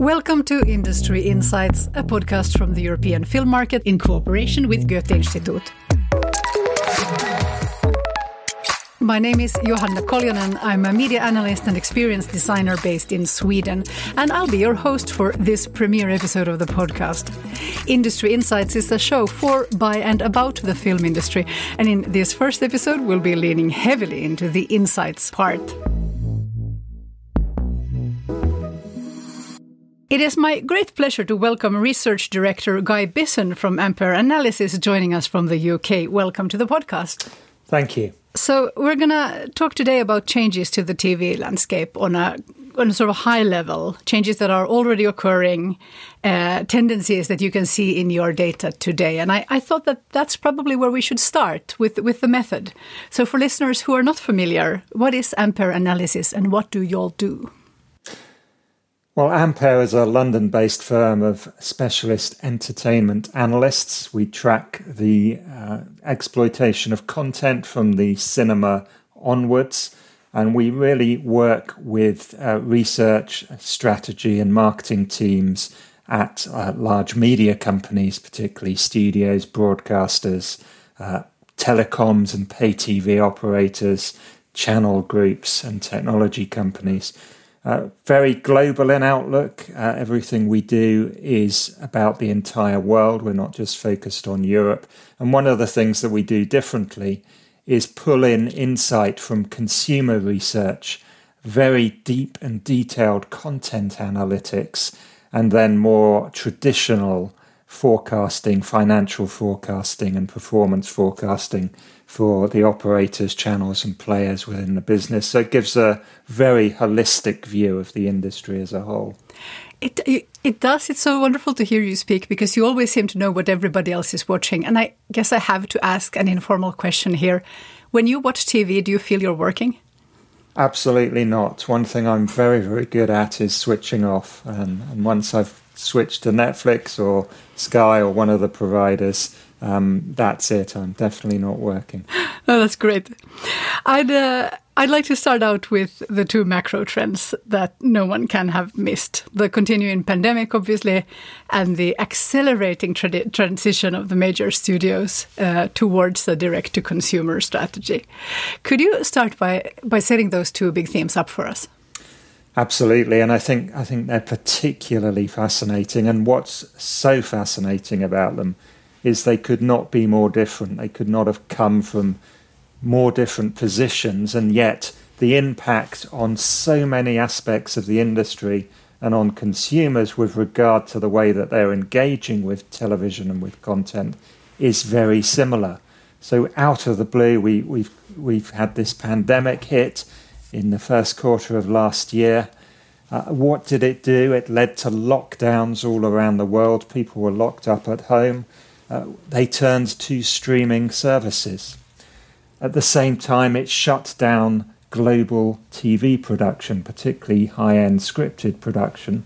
Welcome to Industry Insights, a podcast from the European film market in cooperation with Goethe Institute. My name is Johanna Koljonen. I'm a media analyst and experience designer based in Sweden, and I'll be your host for this premiere episode of the podcast. Industry Insights is a show for, by, and about the film industry, and in this first episode, we'll be leaning heavily into the insights part. It is my great pleasure to welcome Research Director Guy Bisson from Ampere Analysis joining us from the UK. Welcome to the podcast. Thank you. So we're going to talk today about changes to the TV landscape on a on a sort of high level, changes that are already occurring, uh, tendencies that you can see in your data today. And I, I, thought that that's probably where we should start with with the method. So for listeners who are not familiar, what is Ampere analysis and what do you all do? Well, Ampere is a London based firm of specialist entertainment analysts. We track the uh, exploitation of content from the cinema onwards, and we really work with uh, research, strategy, and marketing teams at uh, large media companies, particularly studios, broadcasters, uh, telecoms and pay TV operators, channel groups, and technology companies. Uh, very global in outlook. Uh, everything we do is about the entire world. We're not just focused on Europe. And one of the things that we do differently is pull in insight from consumer research, very deep and detailed content analytics, and then more traditional forecasting, financial forecasting, and performance forecasting for the operators, channels, and players within the business. So it gives a very holistic view of the industry as a whole. It, it, does. It's so wonderful to hear you speak because you always seem to know what everybody else is watching. And I guess I have to ask an informal question here. When you watch TV, do you feel you're working? Absolutely not. One thing I'm very, very good at is switching off. And, and once I've switched to Netflix or Sky or one of the providers, um, that's it. I'm definitely not working. Oh, that's great. I'd uh, I'd like to start out with the two macro trends that no one can have missed: the continuing pandemic, obviously, and the accelerating tra- transition of the major studios uh, towards a direct-to-consumer strategy. Could you start by by setting those two big themes up for us? Absolutely, and I think I think they're particularly fascinating. And what's so fascinating about them is they could not be more different. They could not have come from more different positions, and yet the impact on so many aspects of the industry and on consumers with regard to the way that they're engaging with television and with content is very similar. So out of the blue, we, we've we've had this pandemic hit in the first quarter of last year. Uh, what did it do? It led to lockdowns all around the world. People were locked up at home uh, they turned to streaming services. At the same time, it shut down global TV production, particularly high end scripted production.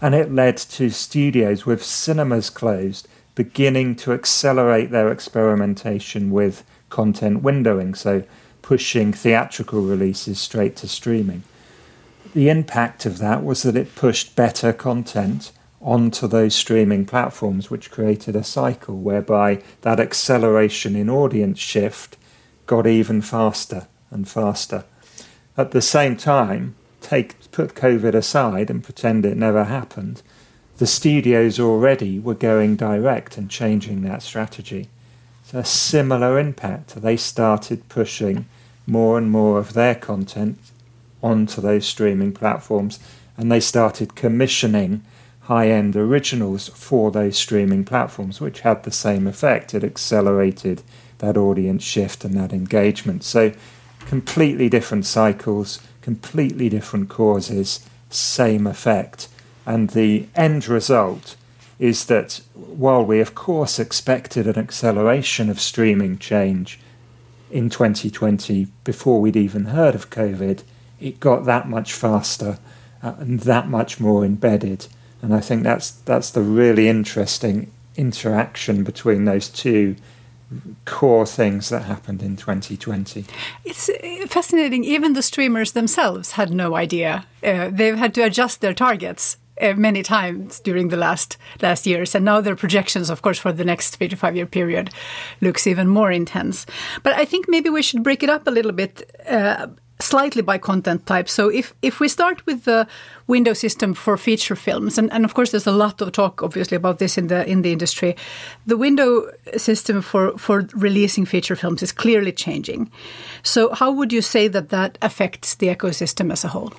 And it led to studios with cinemas closed beginning to accelerate their experimentation with content windowing, so pushing theatrical releases straight to streaming. The impact of that was that it pushed better content onto those streaming platforms, which created a cycle whereby that acceleration in audience shift got even faster and faster. At the same time, take put COVID aside and pretend it never happened, the studios already were going direct and changing that strategy. So a similar impact. They started pushing more and more of their content onto those streaming platforms and they started commissioning high end originals for those streaming platforms, which had the same effect. It accelerated that audience shift and that engagement. So, completely different cycles, completely different causes, same effect. And the end result is that while we, of course, expected an acceleration of streaming change in 2020 before we'd even heard of COVID, it got that much faster uh, and that much more embedded. And I think that's that's the really interesting interaction between those two core things that happened in 2020. It's uh, fascinating. Even the streamers themselves had no idea. Uh, they've had to adjust their targets uh, many times during the last last years, and now their projections, of course, for the next three to five year period, looks even more intense. But I think maybe we should break it up a little bit. Uh, slightly by content type. So if, if we start with the window system for feature films, and, and of course there's a lot of talk obviously about this in the in the industry, the window system for, for releasing feature films is clearly changing. So how would you say that that affects the ecosystem as a whole?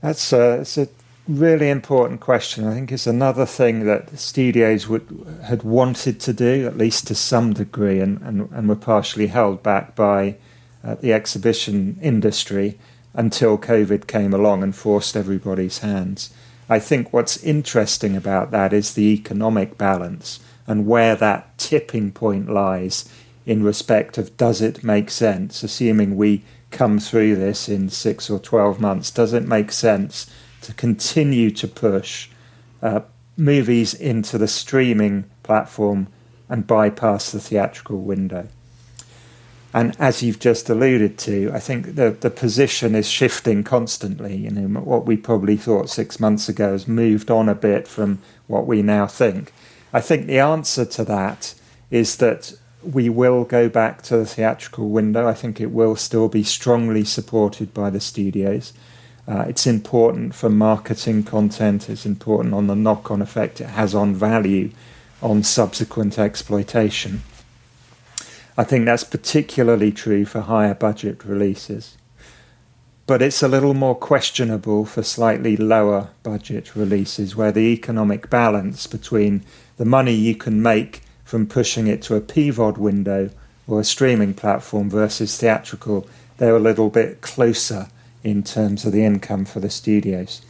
That's a, it's a really important question. I think it's another thing that studios would had wanted to do, at least to some degree, and, and, and were partially held back by uh, the exhibition industry until COVID came along and forced everybody's hands. I think what's interesting about that is the economic balance and where that tipping point lies in respect of does it make sense, assuming we come through this in six or 12 months, does it make sense to continue to push uh, movies into the streaming platform and bypass the theatrical window? And as you've just alluded to, I think the, the position is shifting constantly. You know, what we probably thought six months ago has moved on a bit from what we now think. I think the answer to that is that we will go back to the theatrical window. I think it will still be strongly supported by the studios. Uh, it's important for marketing content, it's important on the knock on effect it has on value on subsequent exploitation. I think that's particularly true for higher budget releases. But it's a little more questionable for slightly lower budget releases where the economic balance between the money you can make from pushing it to a PVOD window or a streaming platform versus theatrical, they're a little bit closer in terms of the income for the studios.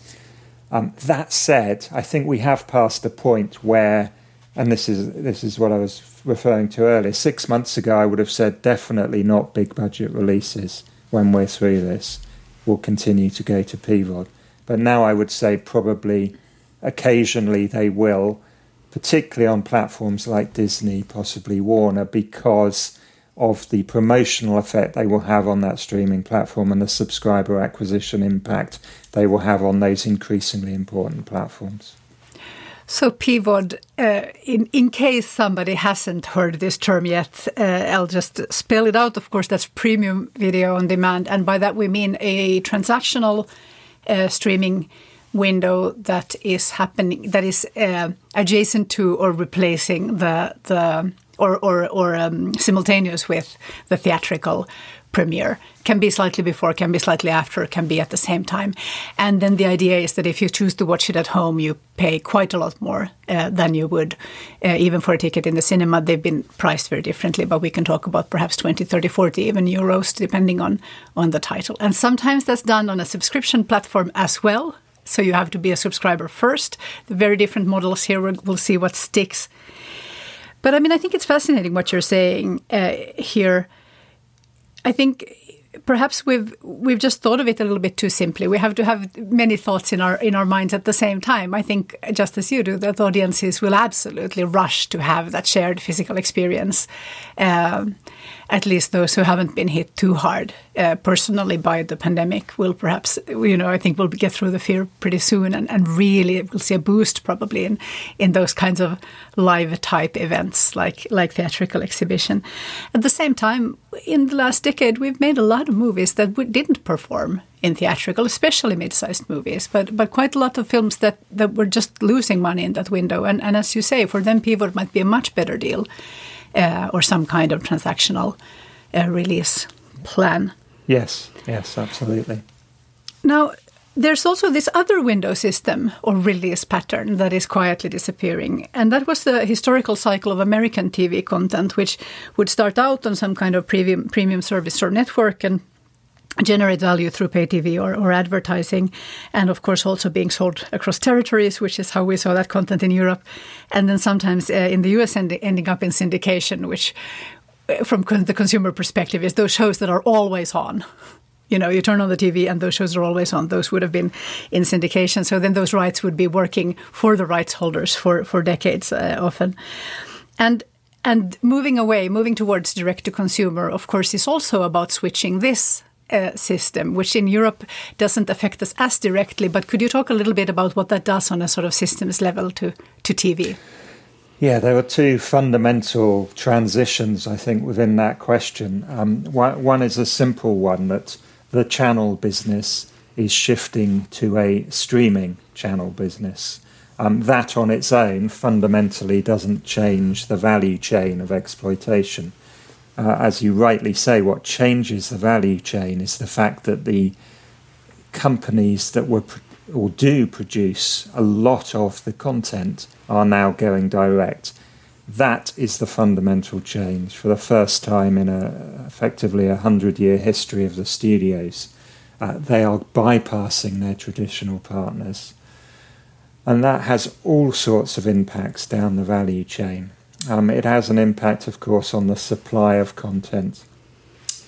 Um, that said, I think we have passed a point where, and this is this is what I was referring to earlier, six months ago, I would have said definitely not big budget releases when we're through this. Will continue to go to PVOD. But now I would say probably occasionally they will, particularly on platforms like Disney, possibly Warner, because of the promotional effect they will have on that streaming platform and the subscriber acquisition impact they will have on those increasingly important platforms. So PVOD, uh, in, in case somebody hasn't heard this term yet, uh, I'll just spell it out. Of course, that's premium video on demand. And by that we mean a transactional uh, streaming window that is happening, that is uh, adjacent to or replacing the, the or, or, or um, simultaneous with the theatrical premiere. Can be slightly before, can be slightly after, can be at the same time. And then the idea is that if you choose to watch it at home, you pay quite a lot more uh, than you would uh, even for a ticket in the cinema. They've been priced very differently, but we can talk about perhaps 20, 30, 40 even euros depending on, on the title. And sometimes that's done on a subscription platform as well. So you have to be a subscriber first. The very different models here, we'll, we'll see what sticks. But I mean, I think it's fascinating what you're saying uh, here I think perhaps we've we've just thought of it a little bit too simply. We have to have many thoughts in our in our minds at the same time. I think just as you do, that audiences will absolutely rush to have that shared physical experience. Um, at least those who haven't been hit too hard uh, personally by the pandemic will perhaps, you know, I think we'll get through the fear pretty soon and, and really we'll see a boost probably in, in those kinds of live type events like, like theatrical exhibition. At the same time, in the last decade, we've made a lot of movies that didn't perform in theatrical, especially mid-sized movies, but but quite a lot of films that, that were just losing money in that window. And, and as you say, for them, PVOD might be a much better deal uh, or some kind of transactional uh, release plan. Yes, yes, absolutely. Now, there's also this other window system or release pattern that is quietly disappearing. And that was the historical cycle of American TV content, which would start out on some kind of premium, premium service or network and generate value through pay TV or, or advertising, and of course also being sold across territories, which is how we saw that content in Europe, and then sometimes uh, in the US end, ending up in syndication, which uh, from the consumer perspective is those shows that are always on. You know, you turn on the TV and those shows are always on. Those would have been in syndication. So then those rights would be working for the rights holders for, for decades uh, often. And and moving away, moving towards direct to consumer, of course, is also about switching this uh, system, which in Europe doesn't affect us as directly. But could you talk a little bit about what that does on a sort of systems level to, to TV? Yeah, there are two fundamental transitions, I think, within that question. Um, one, one is a simple one that the channel business is shifting to a streaming channel business. Um, that on its own fundamentally doesn't change the value chain of exploitation. Uh, as you rightly say, what changes the value chain is the fact that the companies that were or do produce a lot of the content are now going direct. That is the fundamental change for the first time in a effectively a hundred year history of the studios. Uh, they are bypassing their traditional partners. And that has all sorts of impacts down the value chain. Um, it has an impact, of course, on the supply of content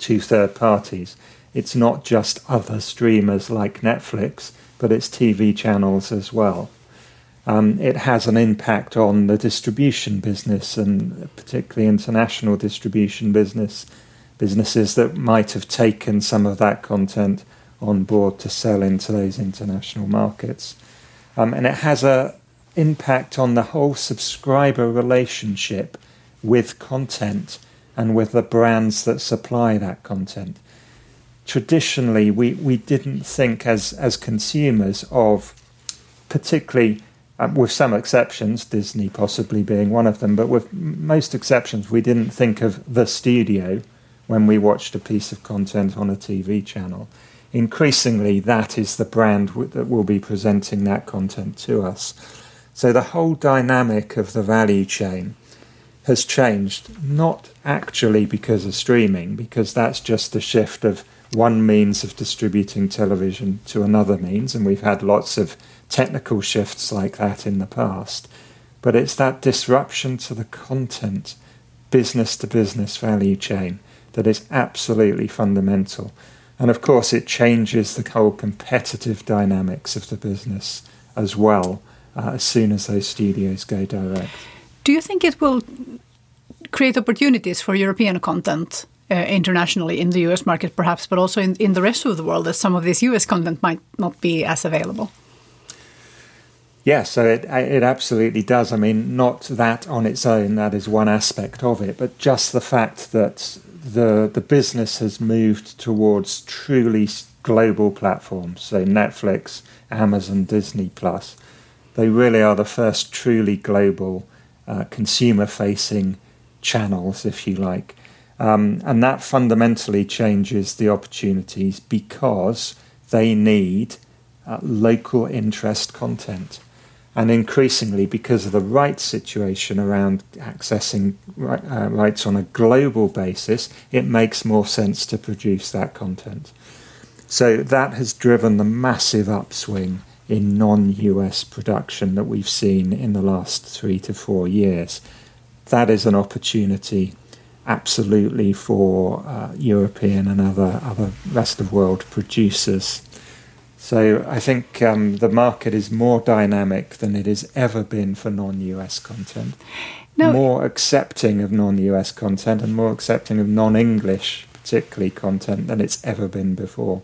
to third parties. It's not just other streamers like Netflix, but it's TV channels as well. Um, it has an impact on the distribution business and particularly international distribution business businesses that might have taken some of that content on board to sell into those international markets. Um, and it has a impact on the whole subscriber relationship with content and with the brands that supply that content. Traditionally, we, we didn't think as, as consumers of particularly, um, with some exceptions, Disney possibly being one of them, but with most exceptions, we didn't think of the studio when we watched a piece of content on a TV channel increasingly that is the brand w- that will be presenting that content to us. So the whole dynamic of the value chain has changed, not actually because of streaming, because that's just a shift of one means of distributing television to another means, and we've had lots of technical shifts like that in the past. But it's that disruption to the content, business to business value chain, that is absolutely fundamental. And of course, it changes the whole competitive dynamics of the business as well uh, as soon as those studios go direct. Do you think it will create opportunities for European content uh, internationally in the US market, perhaps, but also in, in the rest of the world, as some of this US content might not be as available? Yeah, so it it absolutely does. I mean, not that on its own, that is one aspect of it, but just the fact that the the business has moved towards truly global platforms. So Netflix, Amazon, Disney Plus, they really are the first truly global uh, consumer-facing channels, if you like, um, and that fundamentally changes the opportunities because they need uh, local interest content and increasingly because of the rights situation around accessing uh, rights on a global basis, it makes more sense to produce that content. So that has driven the massive upswing in non US production that we've seen in the last three to four years. That is an opportunity absolutely for uh, European and other, other rest of world producers so I think um, the market is more dynamic than it has ever been for non-US content. No. More accepting of non-US content and more accepting of non-English, particularly content, than it's ever been before.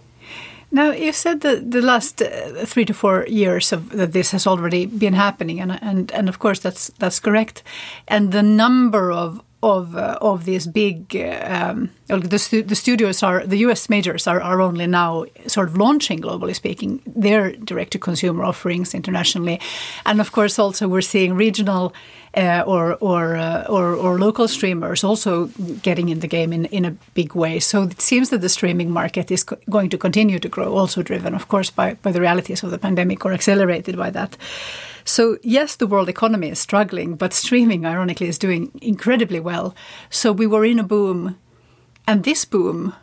Now you said that the last uh, three to four years of that this has already been happening, and and and of course that's that's correct. And the number of of uh, of these big um, the, stu the studios are the U.S. majors are, are only now sort of launching globally speaking their direct to consumer offerings internationally, and of course also we're seeing regional uh, or or, uh, or, or local streamers also getting in the game in in a big way. So it seems that the streaming market is going to continue to grow, also driven of course by by the realities of the pandemic or accelerated by that. So, yes, the world economy is struggling, but streaming, ironically, is doing incredibly well. So, we were in a boom, and this boom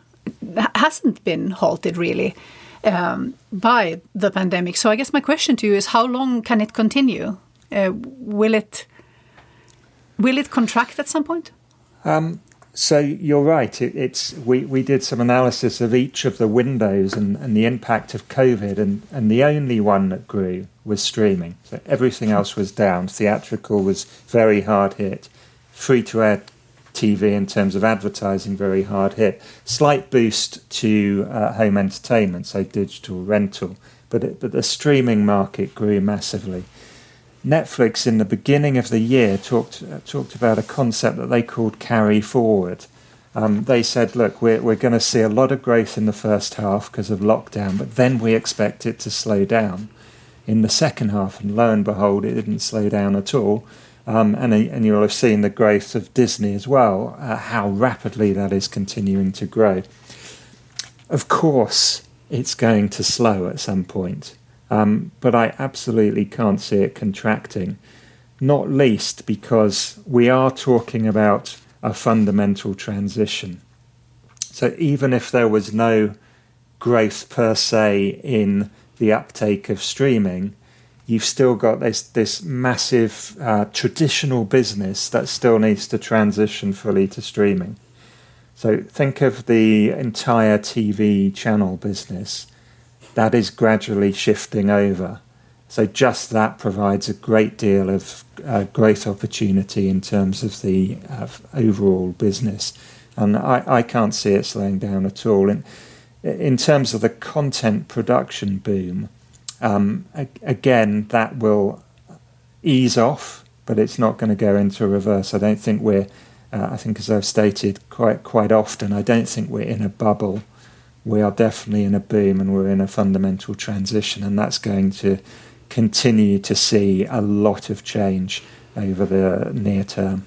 hasn't been halted really um, by the pandemic. So, I guess my question to you is how long can it continue? Uh, will it will it contract at some point? Um, so you're right. It, it's we, we did some analysis of each of the windows and, and the impact of COVID, and, and the only one that grew was streaming. So everything else was down. Theatrical was very hard hit. free to air TV in terms of advertising very hard hit. Slight boost to uh, home entertainment, so digital rental, but it, but the streaming market grew massively. Netflix in the beginning of the year talked uh, talked about a concept that they called carry forward. Um, they said, look, we're, we're going to see a lot of growth in the first half because of lockdown, but then we expect it to slow down in the second half. And lo and behold, it didn't slow down at all. Um, and, and you'll have seen the growth of Disney as well, uh, how rapidly that is continuing to grow. Of course, it's going to slow at some point, um, but I absolutely can't see it contracting, not least because we are talking about a fundamental transition. So even if there was no growth per se in the uptake of streaming, you've still got this this massive uh, traditional business that still needs to transition fully to streaming. So think of the entire TV channel business that is gradually shifting over. So just that provides a great deal of uh, growth opportunity in terms of the uh, overall business, and I, I can't see it slowing down at all. In in terms of the content production boom, um, again, that will ease off, but it's not going to go into reverse. I don't think we're. Uh, I think, as I've stated quite quite often, I don't think we're in a bubble. We are definitely in a boom, and we're in a fundamental transition, and that's going to continue to see a lot of change over the near term.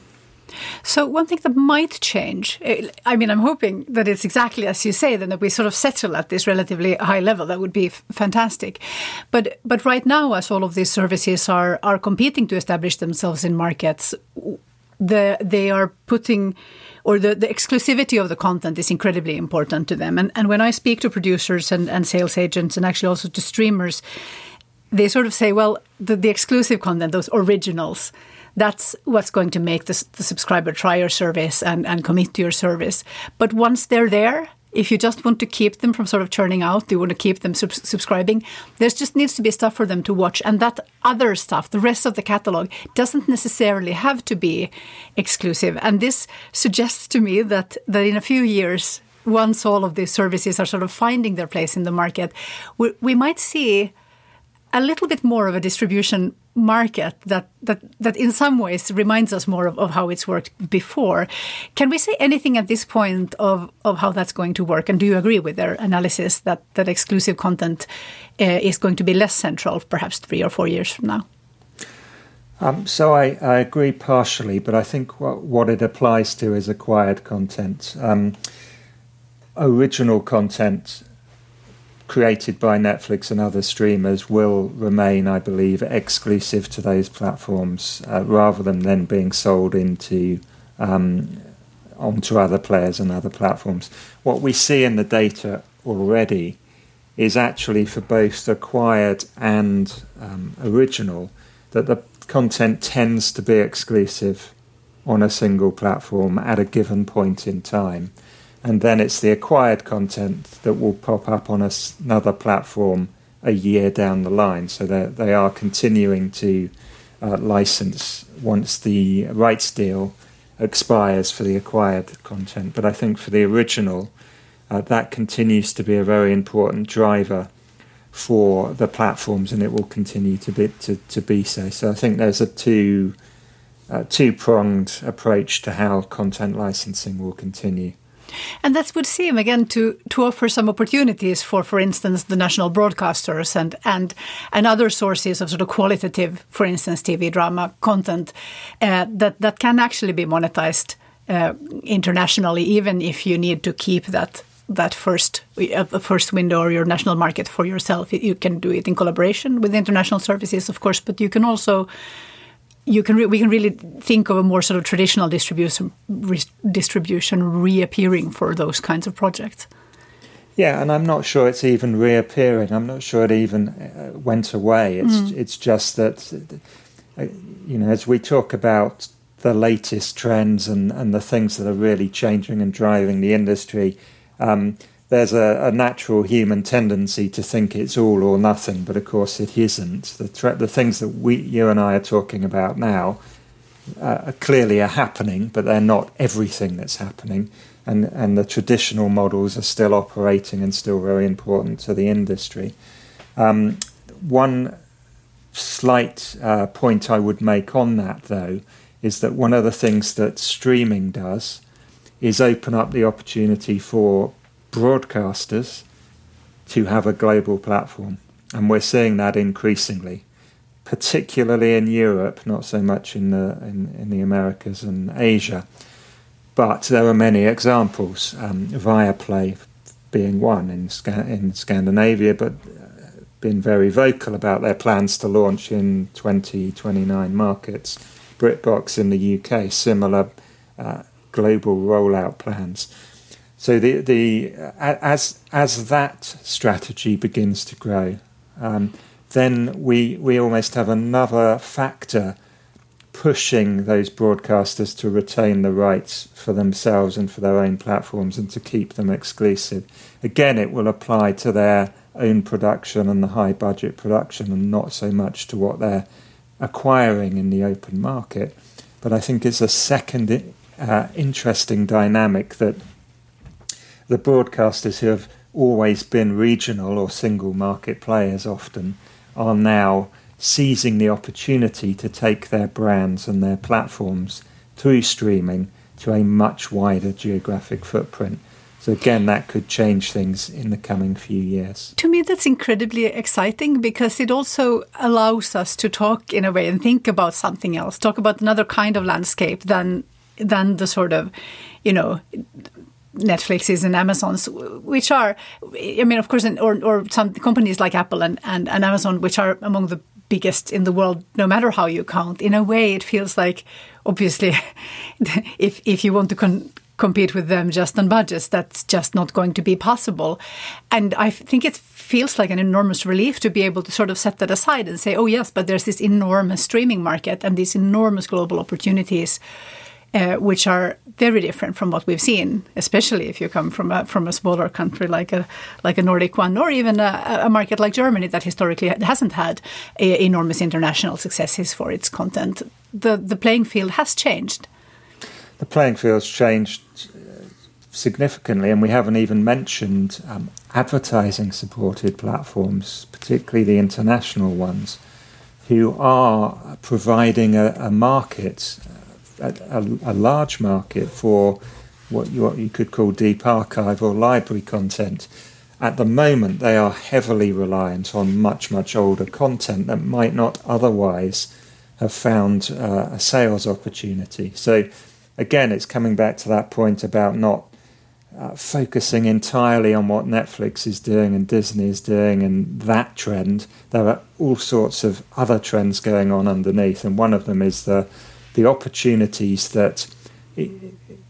So one thing that might change, eh, I mean, I'm hoping that it's exactly as you say, then that we sort of settle at this relatively high level. That would be f- fantastic. But but right now, as all of these services are are competing to establish themselves in markets, the they are putting or the, the exclusivity of the content is incredibly important to them. And and when I speak to producers and, and sales agents and actually also to streamers, they sort of say, well, the, the exclusive content, those originals that's what's going to make the, the subscriber try your service and, and commit to your service. But once they're there, if you just want to keep them from sort of churning out, you want to keep them sub- subscribing, there just needs to be stuff for them to watch. And that other stuff, the rest of the catalog, doesn't necessarily have to be exclusive. And this suggests to me that, that in a few years, once all of these services are sort of finding their place in the market, we, we might see a little bit more of a distribution market that that that in some ways reminds us more of, of, how it's worked before. Can we say anything at this point of of how that's going to work? And do you agree with their analysis that that exclusive content uh, is going to be less central, perhaps three or four years from now? Um, so I, I, agree partially, but I think what, what it applies to is acquired content. Um, original content created by Netflix and other streamers will remain, I believe, exclusive to those platforms uh, rather than then being sold into um, onto other players and other platforms. What we see in the data already is actually for both acquired and um, original that the content tends to be exclusive on a single platform at a given point in time and then it's the acquired content that will pop up on another platform a year down the line. So they are continuing to uh, license once the rights deal expires for the acquired content. But I think for the original, uh, that continues to be a very important driver for the platforms, and it will continue to be to, to be so. So I think there's a two uh, two pronged approach to how content licensing will continue. And that would seem again to, to offer some opportunities for, for instance, the national broadcasters and, and and other sources of sort of qualitative, for instance, TV drama content uh, that that can actually be monetized uh, internationally, even if you need to keep that that first uh, first window or your national market for yourself. You can do it in collaboration with international services, of course, but you can also you can re- we can really think of a more sort of traditional distribution re- distribution reappearing for those kinds of projects. Yeah, and I'm not sure it's even reappearing. I'm not sure it even uh, went away. It's mm. it's just that uh, you know as we talk about the latest trends and, and the things that are really changing and driving the industry. Um, there's a, a, natural human tendency to think it's all or nothing, but of course it isn't. The, the things that we, you and I are talking about now uh, clearly are happening, but they're not everything that's happening. And, and the traditional models are still operating and still very important to the industry. Um, one slight uh, point I would make on that, though, is that one of the things that streaming does is open up the opportunity for broadcasters to have a global platform. And we're seeing that increasingly, particularly in Europe, not so much in the, in, in the Americas and Asia. But there are many examples, um, Viaplay being one in, Sc- in Scandinavia, but uh, been very vocal about their plans to launch in 20, 29 markets. BritBox in the UK, similar uh, global rollout plans. So the the as as that strategy begins to grow, um, then we we almost have another factor pushing those broadcasters to retain the rights for themselves and for their own platforms and to keep them exclusive. Again, it will apply to their own production and the high budget production, and not so much to what they're acquiring in the open market. But I think it's a second uh, interesting dynamic that the broadcasters who have always been regional or single market players often are now seizing the opportunity to take their brands and their platforms through streaming to a much wider geographic footprint. So again, that could change things in the coming few years. To me, that's incredibly exciting because it also allows us to talk in a way and think about something else, talk about another kind of landscape than than the sort of, you know, Netflixes and Amazons, which are, I mean, of course, or, or some companies like Apple and, and, and Amazon, which are among the biggest in the world, no matter how you count. In a way, it feels like, obviously, if if you want to con- compete with them just on budgets, that's just not going to be possible. And I think it feels like an enormous relief to be able to sort of set that aside and say, oh yes, but there's this enormous streaming market and these enormous global opportunities uh, which are very different from what we've seen, especially if you come from a, from a smaller country like a like a Nordic one, or even a, a market like Germany that historically hasn't had a, enormous international successes for its content. The the playing field has changed. The playing field's changed uh, significantly, and we haven't even mentioned um, advertising supported platforms, particularly the international ones, who are providing a, a market a, a, large market for what you, what you could call deep archive or library content. At the moment, they are heavily reliant on much, much older content that might not otherwise have found uh, a sales opportunity. So, again, it's coming back to that point about not uh, focusing entirely on what Netflix is doing and Disney is doing and that trend. There are all sorts of other trends going on underneath, and one of them is the the opportunities that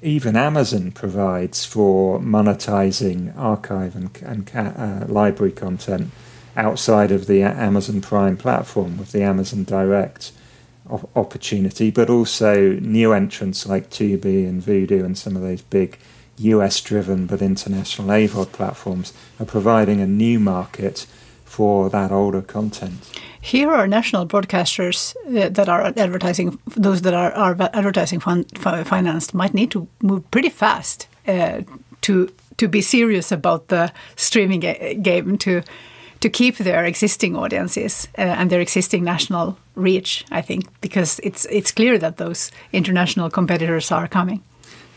even Amazon provides for monetizing archive and, and uh, library content outside of the Amazon Prime platform with the Amazon Direct opportunity, but also new entrants like Tubi and Vudu and some of those big US driven but international AVOD platforms are providing a new market for that older content. Here are national broadcasters uh, that are advertising, those that are, are advertising fun, financed might need to move pretty fast uh, to to be serious about the streaming game to to keep their existing audiences uh, and their existing national reach. I think because it's it's clear that those international competitors are coming.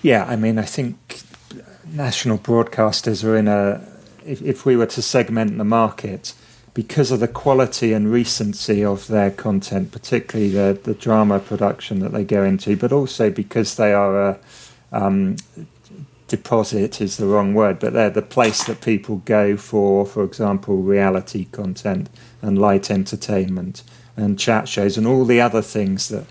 Yeah, I mean, I think national broadcasters are in a. If, if we were to segment the market, because of the quality and recency of their content, particularly the, the drama production that they go into, but also because they are a um, deposit is the wrong word, but they're the place that people go for, for example, reality content and light entertainment and chat shows and all the other things that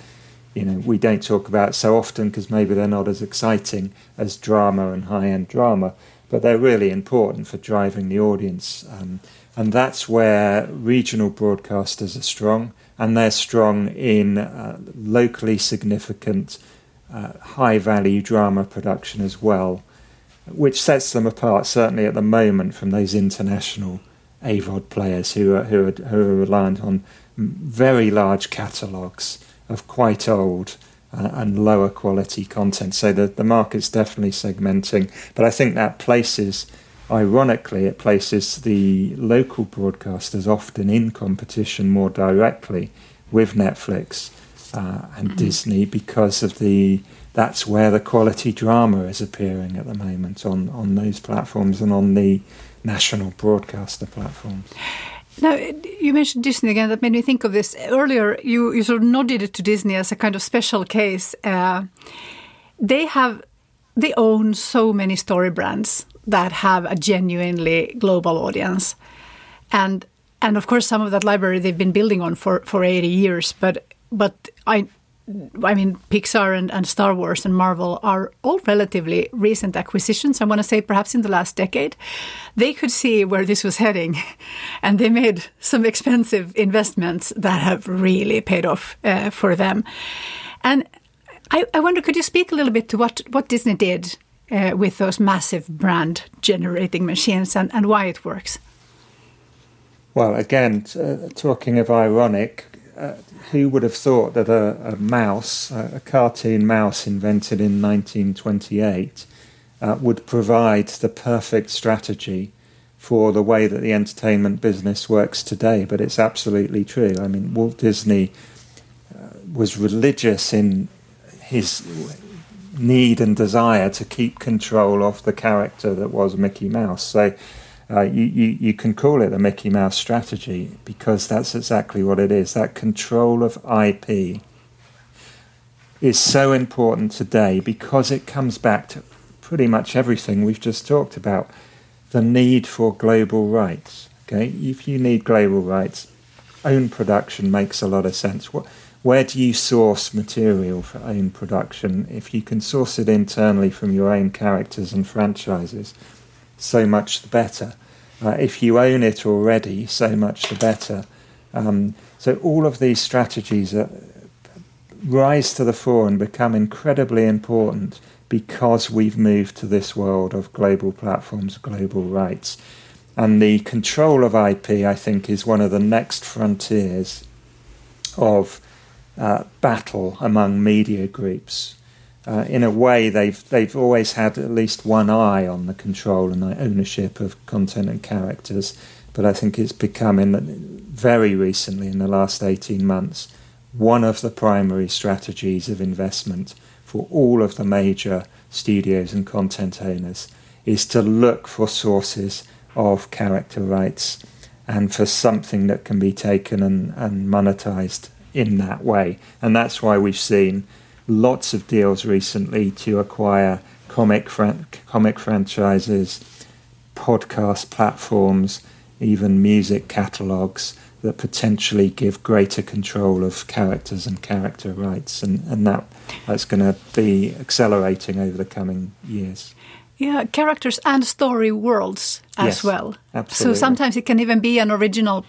you know we don't talk about so often because maybe they're not as exciting as drama and high-end drama, but they're really important for driving the audience. Um, and that's where regional broadcasters are strong, and they're strong in uh, locally significant, uh, high value drama production as well, which sets them apart, certainly at the moment, from those international AVOD players who are, who are, who are reliant on very large catalogues of quite old uh, and lower quality content. So the, the market's definitely segmenting. But I think that places, ironically, it places the local broadcasters often in competition more directly with Netflix uh, and mm-hmm. Disney because of the that's where the quality drama is appearing at the moment on, on those platforms and on the national broadcaster platforms. Now, you mentioned Disney again. That made me think of this. Earlier, you, you sort of nodded it to Disney as a kind of special case. Uh, they have, they own so many story brands that have a genuinely global audience, and and of course, some of that library they've been building on for for eighty years. But but I I mean, Pixar and, and, Star Wars and Marvel are all relatively recent acquisitions. I want to say perhaps in the last decade. They could see where this was heading, and they made some expensive investments that have really paid off uh, for them. And I, I, wonder, could you speak a little bit to what, what Disney did uh, with those massive brand generating machines and, and why it works? Well, again, uh, talking of ironic, uh, who would have thought that a, a mouse, a, cartoon mouse invented in 1928, uh, would provide the perfect strategy for the way that the entertainment business works today? But it's absolutely true. I mean, Walt Disney uh, was religious in his need and desire to keep control of the character that was Mickey Mouse. So uh, you, you, you can call it a Mickey Mouse strategy because that's exactly what it is. That control of IP is so important today because it comes back to pretty much everything we've just talked about. The need for global rights. Okay, if you need global rights, own production makes a lot of sense. Where do you source material for own production? If you can source it internally from your own characters and franchises, so much the better. Uh, if you own it already, so much the better. Um, so all of these strategies are, rise to the fore and become incredibly important because we've moved to this world of global platforms, global rights. And the control of IP, I think, is one of the next frontiers of uh, battle among media groups uh, in a way, they've they've always had at least one eye on the control and the ownership of content and characters. But I think it's become, in very recently, in the last eighteen months, one of the primary strategies of investment for all of the major studios and content owners is to look for sources of character rights and for something that can be taken and, and monetized in that way. And that's why we've seen lots of deals recently to acquire comic fran- comic franchises, podcast platforms, even music catalogs that potentially give greater control of characters and character rights, and, and that that's going to be accelerating over the coming years. Yeah, characters and story worlds as yes, well. Absolutely. So sometimes it can even be an original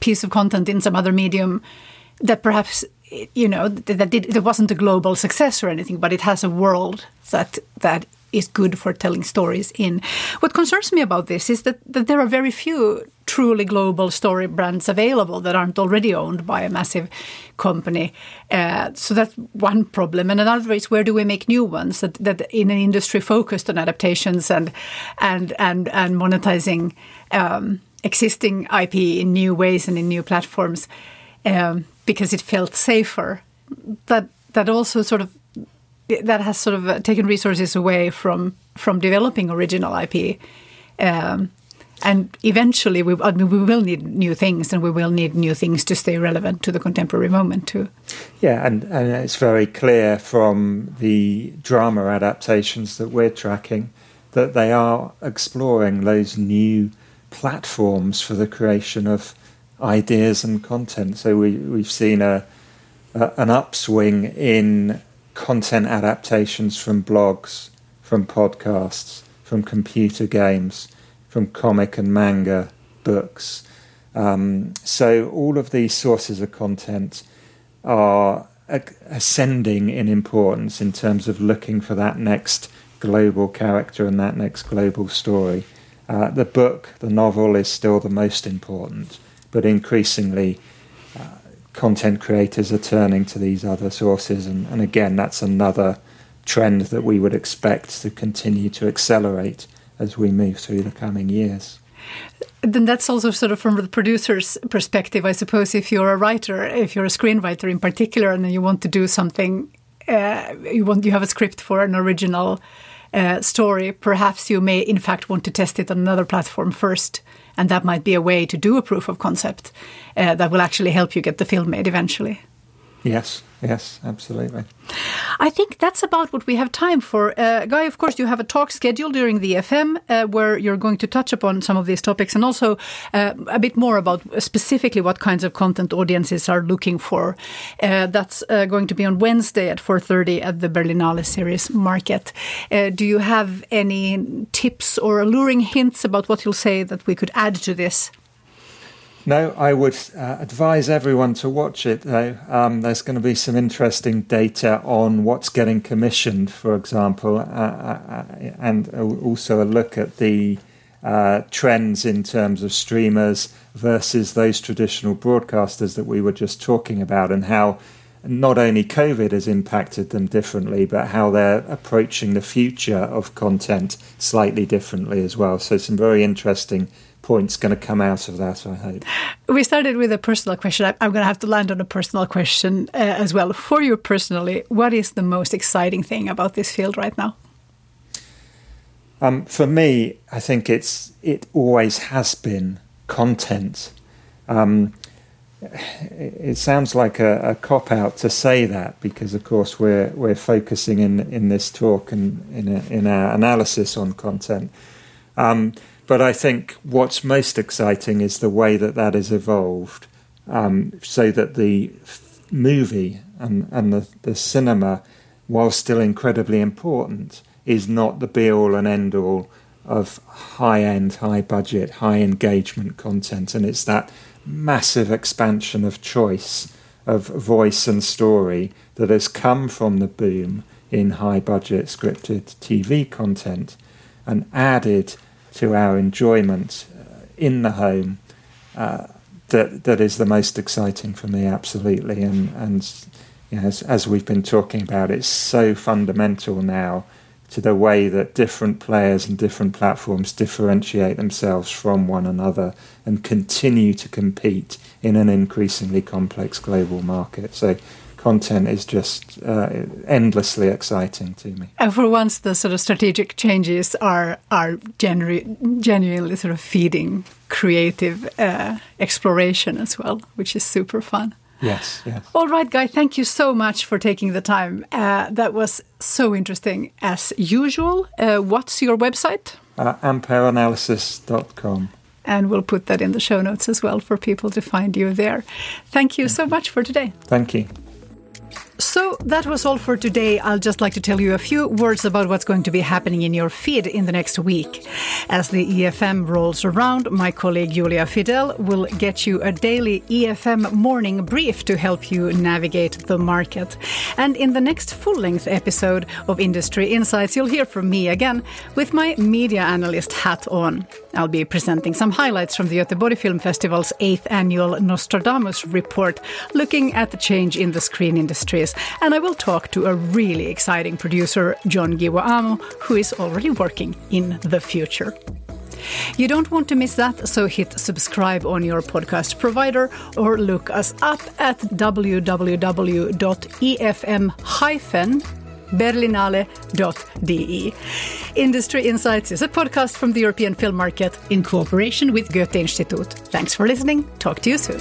piece of content in some other medium that perhaps you know that did, it wasn't a global success or anything, but it has a world that that is good for telling stories in. What concerns me about this is that, that there are very few truly global story brands available that aren't already owned by a massive company. Uh, so that's one problem. And another is where do we make new ones that, that in an industry focused on adaptations and and and and monetizing um, existing IP in new ways and in new platforms. Um, because it felt safer. That that also sort of that has sort of taken resources away from from developing original IP. Um, and eventually, we, I mean, we will need new things, and we will need new things to stay relevant to the contemporary moment too. Yeah, and, and it's very clear from the drama adaptations that we're tracking that they are exploring those new platforms for the creation of ideas and content. So we we've seen a, a, an upswing in content adaptations from blogs, from podcasts, from computer games, from comic and manga books. Um, so all of these sources of content are ascending in importance in terms of looking for that next global character and that next global story. Uh, the book, the novel, is still the most important but increasingly uh, content creators are turning to these other sources. And, and again, that's another trend that we would expect to continue to accelerate as we move through the coming years. Then that's also sort of from the producer's perspective, I suppose. If you're a writer, if you're a screenwriter in particular, and you want to do something, uh, you want you have a script for an original uh, story, perhaps you may in fact want to test it on another platform first, and that might be a way to do a proof of concept uh, that will actually help you get the film made eventually. Yes, yes, absolutely. I think that's about what we have time for. Uh, Guy, of course, you have a talk scheduled during the EFM uh, where you're going to touch upon some of these topics and also uh, a bit more about specifically what kinds of content audiences are looking for. Uh, that's uh, going to be on Wednesday at 4.30 at the Berlinale Series Market. Uh, do you have any tips or alluring hints about what you'll say that we could add to this? No, I would uh, advise everyone to watch it, though. Um, there's going to be some interesting data on what's getting commissioned, for example, uh, uh, uh and also a look at the uh, trends in terms of streamers versus those traditional broadcasters that we were just talking about, and how not only COVID has impacted them differently, but how they're approaching the future of content slightly differently as well. So, some very interesting points going to come out of that, I hope. We started with a personal question. I'm going to have to land on a personal question uh, as well. For you personally, what is the most exciting thing about this field right now? Um, for me, I think it's it always has been content. Um, it sounds like a, a, cop out to say that because, of course, we're we're focusing in in this talk and in a, in our analysis on content. Um, but I think what's most exciting is the way that that has evolved, um, so that the movie and, and the, the cinema, while still incredibly important, is not the be all and end all of high end, high budget, high engagement content. And it's that massive expansion of choice of voice and story that has come from the boom in high budget scripted TV content and added to our enjoyment uh, in the home uh, that that is the most exciting for me, absolutely. And and you know, as, as we've been talking about, it's so fundamental now to the way that different players and different platforms differentiate themselves from one another and continue to compete in an increasingly complex global market. So content is just uh, endlessly exciting to me. And for once, the sort of strategic changes are are genu- genuinely sort of feeding creative uh, exploration as well, which is super fun. Yes, yes. All right, Guy, thank you so much for taking the time. Uh, that was so interesting as usual. Uh, what's your website? Uh, ampereanalysis.com and we'll put that in the show notes as well for people to find you there. Thank you so much for today. Thank you. So that was all for today. I'll just like to tell you a few words about what's going to be happening in your feed in the next week. As the EFM rolls around, my colleague Julia Fidel will get you a daily EFM morning brief to help you navigate the market. And in the next full length episode of Industry Insights, you'll hear from me again with my media analyst hat on. I'll be presenting some highlights from the Göteborg Film Festival's eighth annual Nostradamus report, looking at the change in the screen industry and I will talk to a really exciting producer, John Giwa who is already working in the future. You don't want to miss that, so hit subscribe on your podcast provider or look us up at www.efm-berlinale.de. Industry Insights is a podcast from the European film market in cooperation with Goethe Institute. Thanks for listening. Talk to you soon.